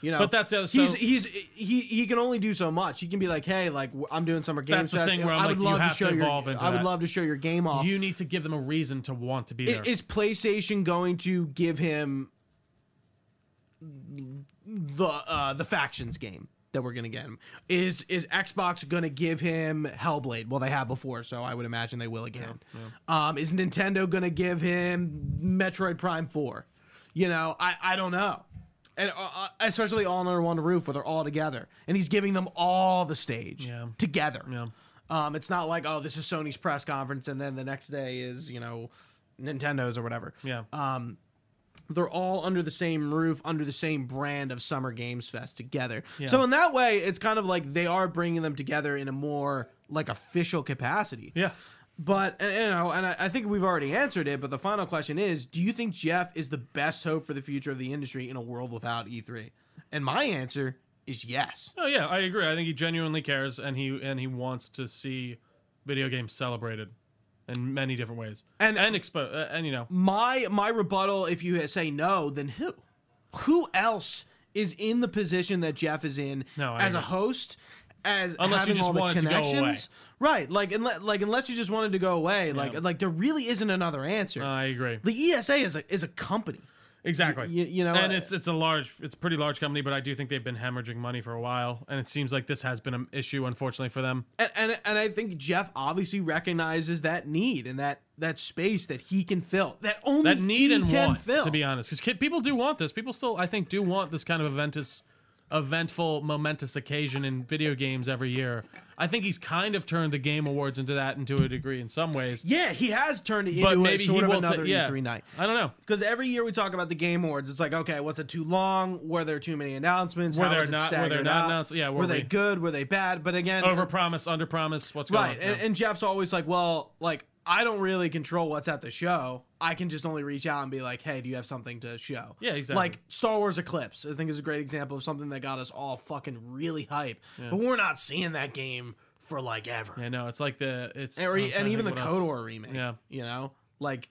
S1: You know,
S2: But that's the so-
S1: he's he's he he can only do so much. He can be like, hey, like I'm doing summer games.
S2: That's the thing where I'm
S1: I would
S2: like, you
S1: love
S2: have to
S1: show your.
S2: evolve into
S1: I would
S2: that.
S1: love to show your game off.
S2: you need to give them a reason to want to be there
S1: Is PlayStation going to give him the uh, the factions game that we're gonna get him? Is is Xbox gonna give him Hellblade? Well, they have before, so I would imagine they will again. Um, is Nintendo gonna give him Metroid Prime Four? You know, I I don't know. And uh, uh, especially all under one roof where they're all together, and he's giving them all the stage
S2: Yeah.
S1: together.
S2: Yeah.
S1: Um, it's not like oh, this is Sony's press conference, and then the next day is you know Nintendo's or whatever.
S2: yeah
S1: Um, they're all under the same roof, under the same brand of Summer Games Fest together. So in that way, it's kind of like they are bringing them together in a more like official capacity.
S2: yeah
S1: But you know, and I, I think we've already answered it. But the final question is: Do you think Geoff is the best hope for the future of the industry in a world without E3? And my answer is yes.
S2: oh yeah i agree i think he genuinely cares and he and he wants to see video games celebrated in many different ways
S1: And-
S2: and expo uh, and you know
S1: My my rebuttal, if you say no, then who? Who else is in the position that Geoff is in
S2: No,
S1: as a host? As
S2: Unless you just
S1: the
S2: to go away.
S1: right? Like, unless, like unless you just wanted to go away, like,
S2: Yeah.
S1: like there really isn't another answer.
S2: i agree
S1: the ESA is a is a company.
S2: Exactly.
S1: You, you know,
S2: and
S1: uh,
S2: it's it's a large, it's a pretty large company, but I do think they've been hemorrhaging money for a while, and it seems like this has been an issue, unfortunately, for them.
S1: and, and and I think Geoff obviously recognizes that need and that that space that he can fill. That only
S2: That need
S1: he
S2: and
S1: can
S2: want,
S1: fill.
S2: to be honest, because people do want this. People still, I think, do want this kind of eventous, eventful, momentous occasion in video games every year. I think he's kind of turned the Game Awards into that, into a degree, in some ways.
S1: yeah, he has turned it
S2: But
S1: into
S2: maybe
S1: a sort
S2: he
S1: of
S2: will.
S1: another
S2: ta- yeah,
S1: E3 night.
S2: I don't know.
S1: Because every year we talk about the Game Awards, it's like, okay, was it too long? Were there too many announcements?
S2: Were there not- were there not announced- yeah, were
S1: were they
S2: we-
S1: good? Were they bad? But again,
S2: Over promise, under promise. What's going
S1: right?
S2: on?
S1: And,
S2: Yeah.
S1: and Geoff's always like, well, like I don't really control what's at the show. I can just only reach out and be like, hey, do you have something to show?
S2: Yeah, exactly.
S1: Like Star Wars Eclipse, I think is a great example of something that got us all fucking really hype. But we're not seeing that game for like ever.
S2: yeah, no, it's like the it's
S1: and, or, and even the
S2: what else.
S1: Remake.
S2: Yeah.
S1: you know, like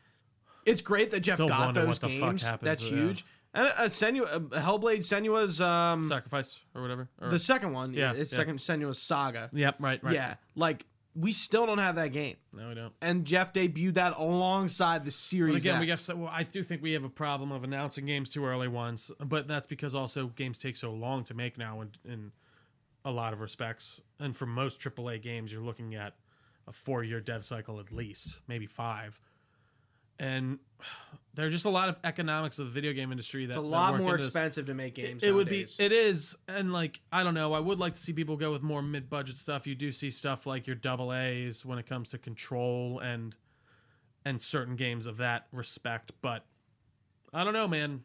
S1: it's great that Geoff
S2: Still
S1: got those
S2: what the fuck
S1: games.
S2: happens
S1: That's
S2: to- yeah.
S1: huge. And uh, Senua, uh, Hellblade Senua's um
S2: sacrifice or whatever. Or,
S1: the second one.
S2: Yeah,
S1: it's
S2: yeah.
S1: second Senua's Saga.
S2: yep, right, right.
S1: Yeah, like we still don't have that game,
S2: No, we don't.
S1: and Geoff debuted that alongside the series.
S2: But again, we
S1: X.
S2: got. Well, I do think we have a problem of announcing games too early once, but that's because also games take so long to make now, in, in a lot of respects. And for most AAA games, you're looking at a four-year dev cycle at least, maybe five. And there are just a lot of economics of the video game industry that
S1: It's a lot more expensive to make games.
S2: It would be. It is, and like I don't know. I would like to see people go with more mid-budget stuff. You do see stuff like your double A's when it comes to Control and and certain games of that respect. But I don't know, man.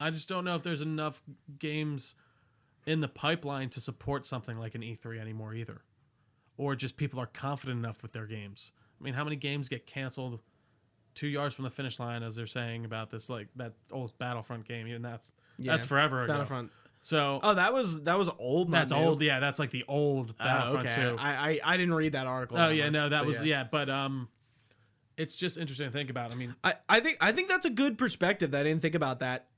S2: I just don't know if there's enough games in the pipeline to support something like an E3 anymore either, or just people are confident enough with their games. I mean, how many games get canceled? Two yards from the finish line, as they're saying about this, like that old Battlefront game, even that's
S1: Yeah,
S2: that's forever ago.
S1: Battlefront.
S2: So
S1: Oh, that was that was old.
S2: that's old. Yeah, that's like the old
S1: Oh,
S2: Battlefront
S1: okay.
S2: too.
S1: I, I I didn't read that article.
S2: oh
S1: that
S2: yeah,
S1: much,
S2: no, that was yeah. but um, it's just interesting to think about. I mean,
S1: I, I think I think that's a good perspective. That I didn't think about that.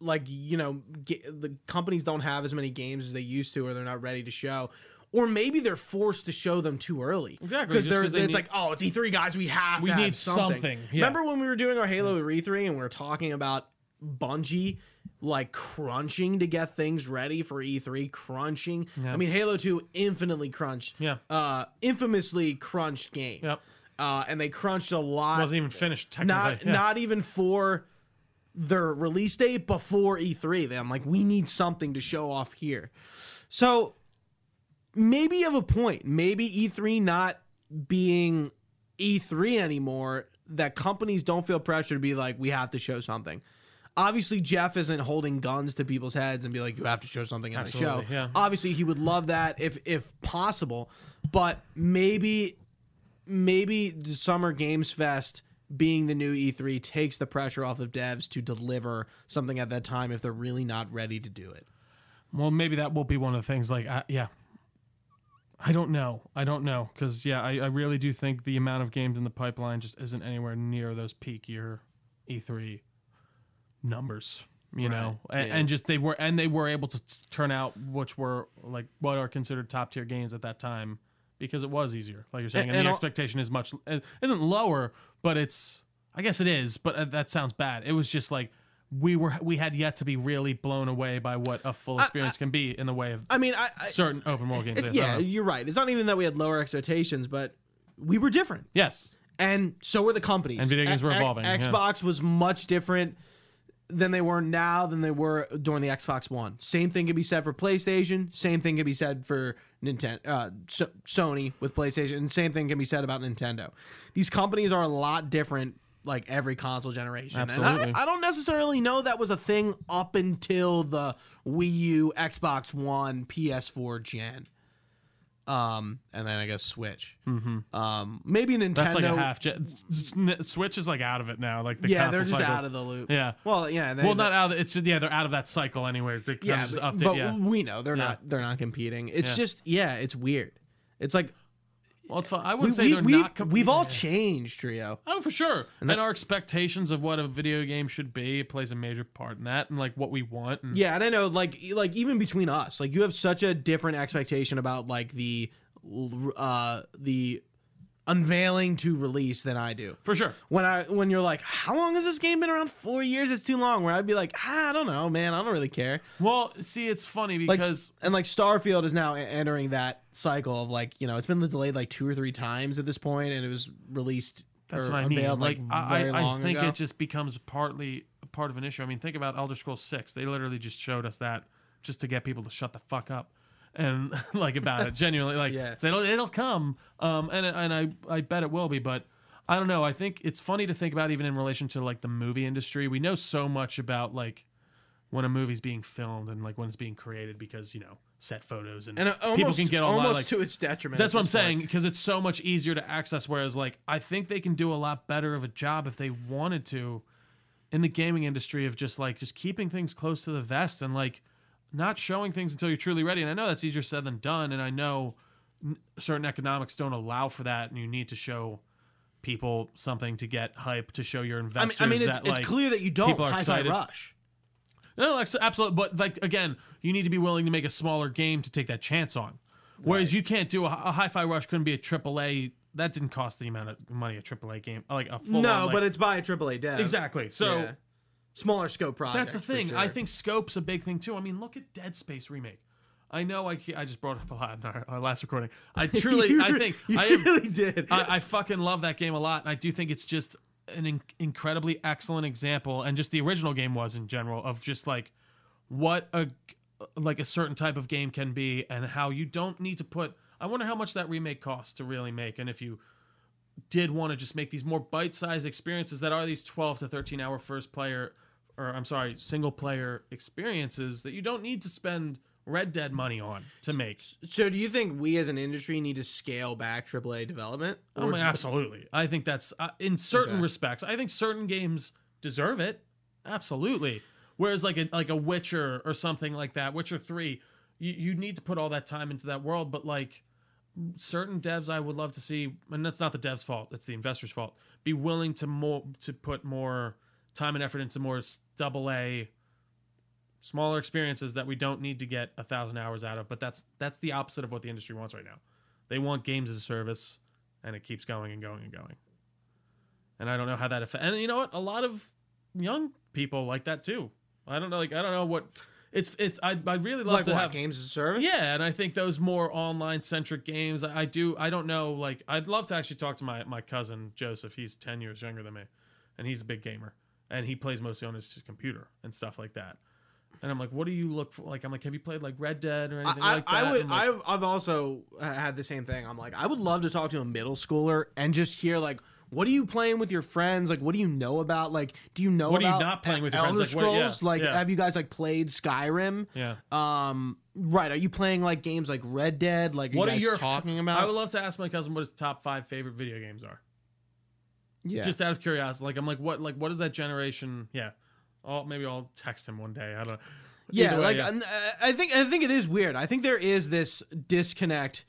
S1: Like you know, ge- the companies don't have as many games as they used to, or they're not ready to show, or maybe they're forced to show them too early.
S2: Exactly,
S1: because it's
S2: need-
S1: like, oh, it's E3 guys, we have
S2: We
S1: to have
S2: need something, yeah.
S1: Remember when we were doing our Halo E3 and we were talking about Bungie like crunching to get things ready for E3, crunching.
S2: Yeah.
S1: I mean, Halo 2 infinitely crunched.
S2: Yeah.
S1: Uh, infamously crunched game.
S2: yep,
S1: Uh, and they crunched a lot
S2: wasn't even finished technically.
S1: not
S2: yeah.
S1: not even for their release date before E3. Then I'm like, we need something to show off here. So maybe you have a point. Maybe E3 not being E3 anymore, that companies don't feel pressure to be like, we have to show something. Obviously, Geoff isn't holding guns to people's heads and be like, you have to show something on the show.
S2: Absolutely, yeah.
S1: Obviously, he would love that if if possible, but maybe maybe the Summer Games Fest being the new E3 takes the pressure off of devs to deliver something at that time if they're really not ready to do it.
S2: Well, maybe that will be one of the things. Like, uh, yeah, I don't know. I don't know because yeah, I, I really do think the amount of games in the pipeline just isn't anywhere near those peak year E3 numbers. You know, and,
S1: yeah.
S2: and just they were and they were able to t- turn out which were like what are considered top tier games at that time because it was easier. Like you're saying, and,
S1: And-
S2: the expectation is much isn't lower, but it's I guess it is, but uh, that sounds bad. It was just like we were we had yet to be really blown away by what a full experience can be in the way of
S1: I mean, I, I
S2: certain open world games.
S1: it's,
S2: is. I don't
S1: yeah, you're right. It's not even that we had lower expectations, but we were different.
S2: Yes.
S1: and so were the companies.
S2: And video games were evolving, yeah.
S1: Xbox was much different than they were now than they were during the Xbox One. Same thing can be said for PlayStation. Same thing can be said for Nintendo, uh, so- Sony with PlayStation. And same thing can be said about Nintendo. These companies are a lot different. Like every console generation,
S2: Absolutely.
S1: and I, I don't necessarily know that was a thing up until the Wii U, Xbox One, PS4 gen, um, and then I guess Switch. Mm-hmm. Um, maybe Nintendo.
S2: That's like a half. S- Switch is like out of it now. Like the
S1: Yeah, they're just
S2: cycles.
S1: out of the loop.
S2: Yeah.
S1: Well, yeah. They,
S2: well, not out. Of, it's yeah, they're out of that cycle anyway. They
S1: yeah,
S2: just
S1: but,
S2: update.
S1: but
S2: yeah.
S1: we know they're not. They're not competing. It's
S2: Yeah.
S1: just yeah, it's weird. It's like
S2: Well, it's fun. I
S1: we,
S2: wouldn't say
S1: we,
S2: they're
S1: we've,
S2: not. Com-
S1: we've all changed, trio.
S2: Oh, for sure. And, our expectations of what a video game should be plays a major part in that, and like what we want. And
S1: Yeah, and I know, like, like even between us, like, you have such a different expectation about like the, uh, the unveiling to release than I do.
S2: For sure.
S1: When I when you're like, how long has this game been around? Four years. It's too long. Where I'd be like, ah, I don't know, man. I don't really care.
S2: Well, see, it's funny
S1: Like
S2: because
S1: and like Starfield is now entering that cycle of like you know it's been delayed like two or three times at this point, and it was released.
S2: That's what I mean.
S1: unveiled,
S2: Like, I, I, think
S1: ago.
S2: it just becomes partly part of an issue. I mean, think about Elder Scrolls Six. They literally just showed us that just to get people to shut the fuck up and like about it. Genuinely, like
S1: Yeah.
S2: it'll, it'll come. Um, and and I I bet it will be, but. I don't know. I think it's funny to think about even in relation to like the movie industry. We know so much about like when a movie's being filmed and like when it's being created because you know set photos and,
S1: and uh, almost,
S2: people can get online.
S1: almost
S2: Like,
S1: to its detriment.
S2: that's what I'm saying because it's so much easier to access. Whereas, like, I think they can do a lot better of a job if they wanted to in the gaming industry of just like just keeping things close to the vest and like not showing things until you're truly ready. And I know that's easier said than done. And I know certain economics don't allow for that, and you need to show people something to get hype to show your
S1: I mean,
S2: investors
S1: I mean, it's,
S2: that
S1: it's
S2: like
S1: clear that you don't
S2: people are excited.
S1: rush.
S2: no, like, absolutely. But like again, you need to be willing to make a smaller game to take that chance on. Whereas you can't do a, a hi-fi rush couldn't be a AAA. That didn't cost the amount of money a AAA game like a full.
S1: No, but it's by a AAA dev.
S2: exactly. So
S1: Yeah. Smaller scope project.
S2: that's the thing.
S1: sure.
S2: I think scope's a big thing too. I mean, look at Dead Space remake. I know I, I just brought up a lot in our, our last recording. I truly,
S1: You
S2: I think I am,
S1: really did.
S2: I, I fucking love that game a lot, and I do think it's just an in- incredibly excellent example, and just the original game was in general of just like what a like a certain type of game can be, and how you don't need to put. I wonder how much that remake costs to really make, and if you did want to just make these more bite-sized experiences that are these 12 to 13 hour first player or I'm sorry, single player experiences that you don't need to spend Red Dead money on to make.
S1: so, do you think we as an industry need to scale back AAA development?
S2: Oh, my- absolutely. I think that's uh, in certain
S1: Okay.
S2: respects. I think certain games deserve it. Absolutely. Whereas like a like a Witcher or something like that, Witcher 3, you, you need to put all that time into that world, but like certain devs I would love to see, and that's not the devs' fault, it's the investors' fault, be willing to more to put more time and effort into more double A smaller experiences that we don't need to get a thousand hours out of. But that's that's the opposite of what the industry wants right now. They want games as a service, and it keeps going and going and going. And I don't know how that affects. And you know what? A lot of young people like that too. I don't know. Like I don't know what. It's it's. I I really love
S1: like
S2: to
S1: what
S2: have
S1: games as a service?
S2: yeah, and I think those more online centric games, I, I do. I don't know. Like, I'd love to actually talk to my my cousin Joseph. He's ten years younger than me, and he's a big gamer, and he plays mostly on his computer and stuff like that. And I'm like, what do you look for? Like, I'm like, have you played like Red Dead or anything
S1: I,
S2: like that?
S1: I would.
S2: Like,
S1: I've, I've also had the same thing. I'm like, I would love to talk to a middle schooler and just hear like, what are you playing with your friends? Like, what do you know about? Like, do you know
S2: What are you not playing with your
S1: Elder
S2: friends? Like, what- yeah,
S1: Scrolls? Like,
S2: yeah.
S1: have you guys like played Skyrim?
S2: yeah.
S1: Um, right. Are you playing like games like Red Dead? Like, are
S2: What
S1: you
S2: are you
S1: talking about?
S2: I would love to ask my cousin what his top five favorite video games are.
S1: Yeah.
S2: Just out of curiosity, like I'm like, what like what is that generation? Yeah. Oh, maybe I'll text him one day. I don't. know.
S1: Yeah,
S2: way,
S1: like
S2: yeah.
S1: I think I think it is weird. I think there is this disconnect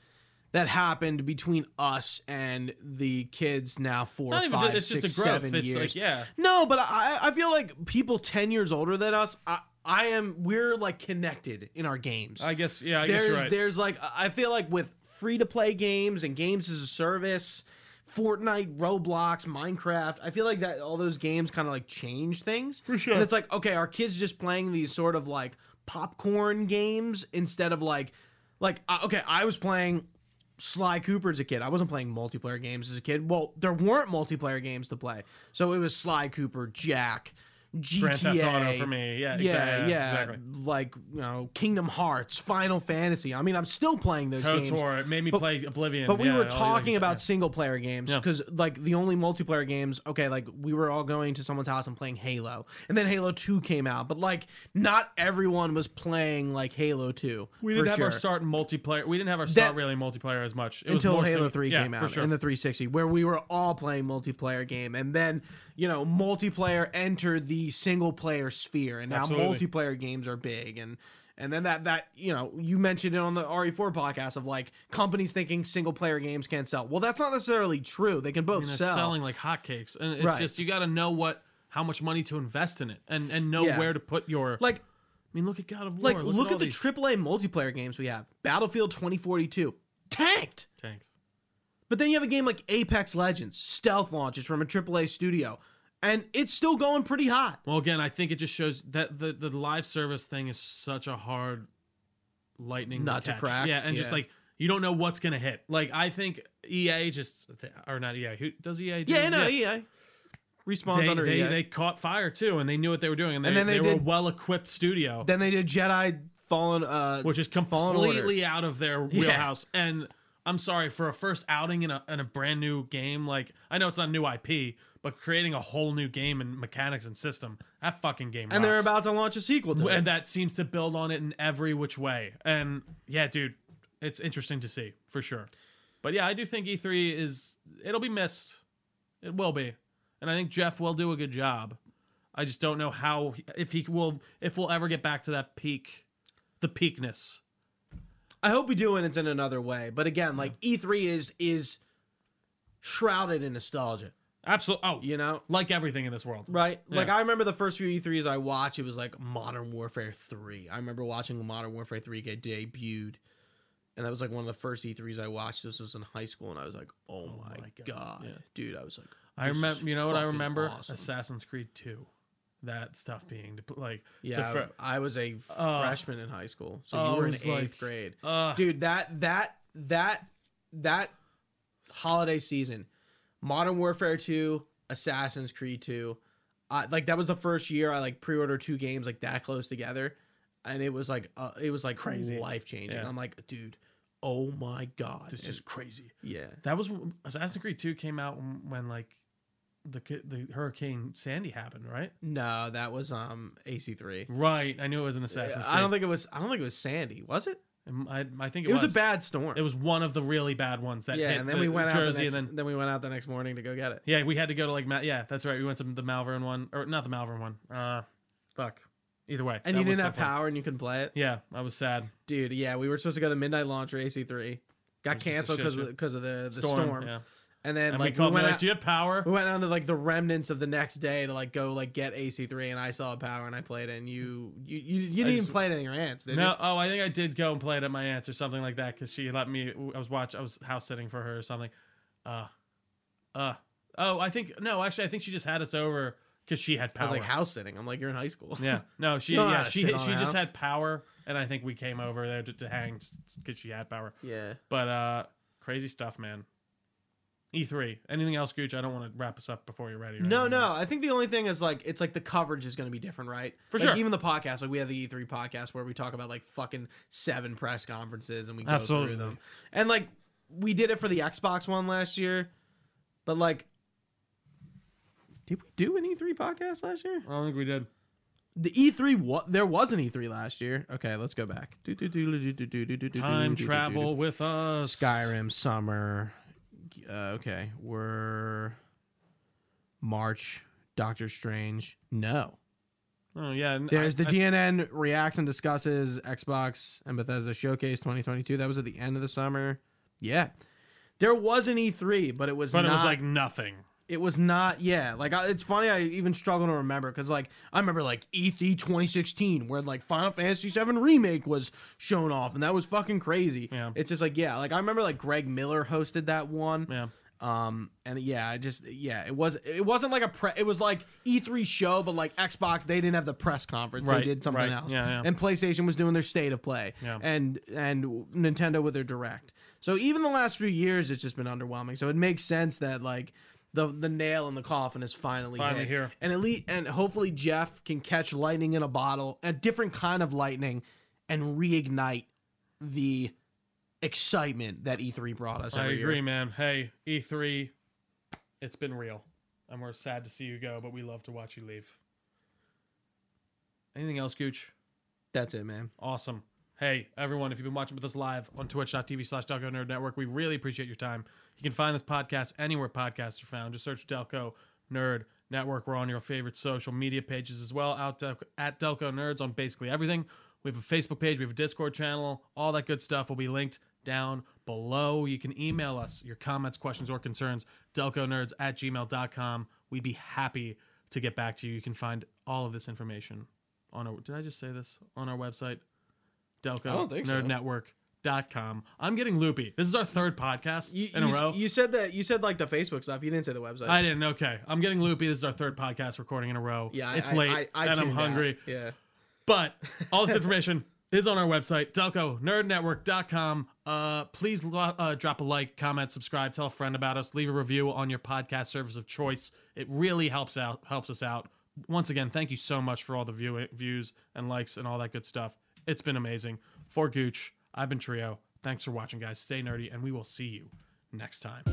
S1: that happened between us and the kids now
S2: Not even
S1: five,
S2: it's just
S1: six,
S2: a growth.
S1: seven
S2: It's
S1: years.
S2: like yeah.
S1: No, but I I feel like people ten years older than us. I I am we're like connected in our games.
S2: I guess yeah. I guess
S1: there's
S2: you're right.
S1: there's like I feel like with free to play games and games as a service, Fortnite, Roblox, Minecraft. I feel like that all those games kind of like change things. For
S2: sure.
S1: And it's like okay, our kids just playing these sort of like popcorn games instead of like like uh, okay, I was playing Sly Cooper as a kid. I wasn't playing multiplayer games as a kid. Well, there weren't multiplayer games to play, so it was Sly Cooper, Jak, GTA,
S2: Grand Theft Auto for me. Yeah,
S1: yeah,
S2: exactly.
S1: yeah,
S2: exactly.
S1: like you know, Kingdom Hearts, Final Fantasy. I mean, I'm still playing those games.
S2: KOTOR. It made me
S1: But-
S2: play Oblivion.
S1: But we
S2: yeah,
S1: were talking about
S2: stuff,
S1: single player games
S2: Yeah.
S1: because, like, the only multiplayer games, okay, like we were all going to someone's house and playing Halo, and then Halo Two came out, but like not everyone was playing like Halo Two.
S2: We didn't have our start multiplayer. We didn't have our start
S1: That-
S2: really multiplayer as much It
S1: until Halo
S2: single-
S1: 3
S2: yeah,
S1: came
S2: for
S1: out
S2: sure.
S1: in the 360 where we were all playing multiplayer game and then you know multiplayer entered the single player sphere and now
S2: Absolutely.
S1: multiplayer games are big and and then that that you know you mentioned it on the RE4 podcast of like companies thinking single player games can't sell. Well, that's not necessarily true. They can both
S2: and it's
S1: sell.
S2: selling like hotcakes, and it's
S1: Right.
S2: just you got to know what how much money to invest in it, and and know
S1: Yeah.
S2: where to put your.
S1: like
S2: I mean, look at God of War.
S1: like
S2: look,
S1: look,
S2: at,
S1: at, the
S2: these.
S1: AAA multiplayer games we have. Battlefield 2042 tanked.
S2: Tanked.
S1: But then you have a game like Apex Legends, stealth launches from a AAA studio, and it's still going pretty hot.
S2: Well, again, I think it just shows that the the live service thing is such a hard lightning
S1: Nut to
S2: catch.
S1: crack,
S2: Yeah, and just like you don't know what's gonna hit. Like I think EA just or not EA. Who does EA? Do?
S1: Yeah, no, EA respawns
S2: They,
S1: under
S2: they,
S1: EA.
S2: they caught fire too, and they knew what they were doing, and they,
S1: And then
S2: they,
S1: they
S2: were a well-equipped studio,
S1: then they did Jedi Fallen. Uh,
S2: which is completely out of their wheelhouse. And I'm sorry for a first outing in a in a brand new game. Like I know it's not a new IP, but creating a whole new game and mechanics and system, that fucking game.
S1: and they're about to launch a sequel to it.
S2: and that seems to build on it in every which way. And yeah, dude, it's interesting to see for sure. But yeah, I do think E3 is it'll be missed. It will be, and I think Geoff will do a good job. I just don't know how if he will if we'll ever get back to that peak, the peakness.
S1: I hope we do, and it's in another way. But again, like E3 is is shrouded in nostalgia.
S2: Absolutely. Oh,
S1: You know,
S2: like everything in this world.
S1: right? Like I remember the first few E3s I watched. It was like Modern Warfare Three. I remember watching Modern Warfare Three get debuted, and that was like one of the first E3s I watched. This was in high school, and I was like, "Oh, my,
S2: my
S1: god,
S2: God. Yeah.
S1: dude!" I was like,
S2: I remember. You know what I remember?
S1: awesome."
S2: Assassin's Creed Two. That stuff being like
S1: Yeah,
S2: fir-
S1: I was a
S2: Oh.
S1: freshman in high school, so
S2: Oh,
S1: you were in eighth
S2: like-
S1: grade,
S2: uh,
S1: dude. That that that that holiday season, Modern Warfare Two, Assassin's Creed Two, uh, like that was the first year I like pre-ordered two games like that close together, and it was like uh, it was like
S2: Crazy.
S1: life changing.
S2: Yeah.
S1: I'm like, dude, oh my god,
S2: It's
S1: And-
S2: just crazy.
S1: yeah.
S2: That was Assassin's Creed Two came out when, when like the the Hurricane Sandy happened, right?
S1: No, that was um AC3.
S2: Right. I knew it was an Assassin's Creed.
S1: I don't think it was. I don't think it was Sandy. Was it?
S2: I, I think
S1: It,
S2: it,
S1: was, a bad storm.
S2: It was one of the really bad ones that
S1: yeah,
S2: hit
S1: and then
S2: the
S1: we went out the
S2: Jersey,
S1: next,
S2: and then
S1: then we went out the next morning to go get it.
S2: yeah, we had to go to like yeah, that's right. We went to the Malvern one or not the Malvern one. Uh, fuck. Either way,
S1: And you didn't have power and you couldn't play it.
S2: Yeah, I was sad.
S1: Dude, yeah, we were supposed to go to the midnight launch for AC3. Got
S2: was
S1: canceled
S2: shit
S1: because of, because of the, the
S2: Storm.
S1: storm.
S2: Yeah.
S1: And then
S2: And
S1: like
S2: we
S1: we, went
S2: like,
S1: out,
S2: you power?
S1: we went on to like the remnants of the next day to like go like get AC3 and I saw power and I played it and you you you, you didn't
S2: just-
S1: even play it in your aunt's, did
S2: No,
S1: you?
S2: oh, I think I did go and play it at my aunt's or something like that because she let me. I was watch. I was house sitting for her or something. Uh, uh. Oh, I think no. Actually, I think she just had us over because she had
S1: I
S2: power.
S1: was like house sitting. I'm like, you're in high school.
S2: yeah, no, she yeah she she just
S1: house.
S2: had power, and I think we came over there to, to hang because she had power.
S1: yeah.
S2: But uh, crazy stuff, man. E3. Anything else, Gooch? I don't want to wrap us up before you're ready.
S1: No, no. I think the only thing is like it's like the coverage is going to be different, right?
S2: For
S1: Like,
S2: sure.
S1: Even the podcast, like we have the E3 podcast where we talk about like fucking seven press conferences and we go
S2: Absolutely.
S1: through them. And like we did it for the Xbox one last year, but like, did we do an E3 podcast last year?
S2: I don't think we did.
S1: The E3 what there was an E3 last year. Okay, let's go back.
S2: Time travel with us.
S1: Skyrim summer. Uh, okay, we're March. Doctor Strange. No.
S2: Oh yeah.
S1: There's
S2: I-
S1: the
S2: I-
S1: DNN reacts and discusses Xbox and Bethesda Showcase 2022. That was at the end of the summer. Yeah. There was an E3, but it was
S2: but
S1: not
S2: it was like nothing.
S1: It was not yeah like I, it's funny i even struggle to remember because like i remember like E e3 2016 where like final fantasy 7 remake was shown off and that was fucking crazy
S2: Yeah.
S1: it's just like yeah like i remember like greg miller hosted that one
S2: Yeah.
S1: um and yeah i just yeah it was it wasn't like a pre it was like e3 show but like xbox they didn't have the press conference
S2: Right,
S1: they did something
S2: right.
S1: else
S2: Yeah, yeah.
S1: and playstation was doing their state of play
S2: Yeah.
S1: and and nintendo with their direct so even the last few years it's just been underwhelming so it makes sense that like the the nail in the coffin is finally,
S2: Finally
S1: hit.
S2: here.
S1: and elite and hopefully geoff can catch lightning in a bottle a different kind of lightning and reignite the excitement that e3 brought us
S2: I agree,
S1: year.
S2: man. Hey, E3, it's been real. And we're sad to see you go, but we love to watch you leave. Anything else, Gooch?
S1: that's it man
S2: Awesome. Hey, everyone, if you've been watching with us live on twitch.tv slash Delco Nerd Network, we really appreciate your time. You can find this podcast anywhere podcasts are found. Just search Delco Nerd Network. We're on your favorite social media pages as well, out at Delco Nerds on basically everything. We have a Facebook page, we have a Discord channel, all that good stuff will be linked down below. You can email us your comments, questions, or concerns, delconerds at gmail.com. We'd be happy to get back to you. You can find all of this information on our, did I just say this? On our website, Delco
S1: I don't think
S2: Nerd
S1: so.
S2: Network com. I'm getting loopy. This is our third podcast
S1: You,
S2: in
S1: you,
S2: a row.
S1: you said that you said like the Facebook stuff. You didn't say the website.
S2: I didn't. Okay, I'm getting loopy. This is our third podcast recording in a row.
S1: yeah, I-
S2: it's
S1: I,
S2: late
S1: I, I
S2: and I'm
S1: tuned out.
S2: hungry.
S1: Yeah.
S2: But all this information is on our website, DelcoNerdNetwork.com. Uh, please lo- uh, drop a like, comment, subscribe, tell a friend about us, leave a review on your podcast service of choice. It really helps out, helps us out. Once again, thank you so much for all the view- views and likes and all that good stuff. It's been amazing. For Gooch, I've been Trio. Thanks for watching, guys. Stay nerdy, and we will see you next time.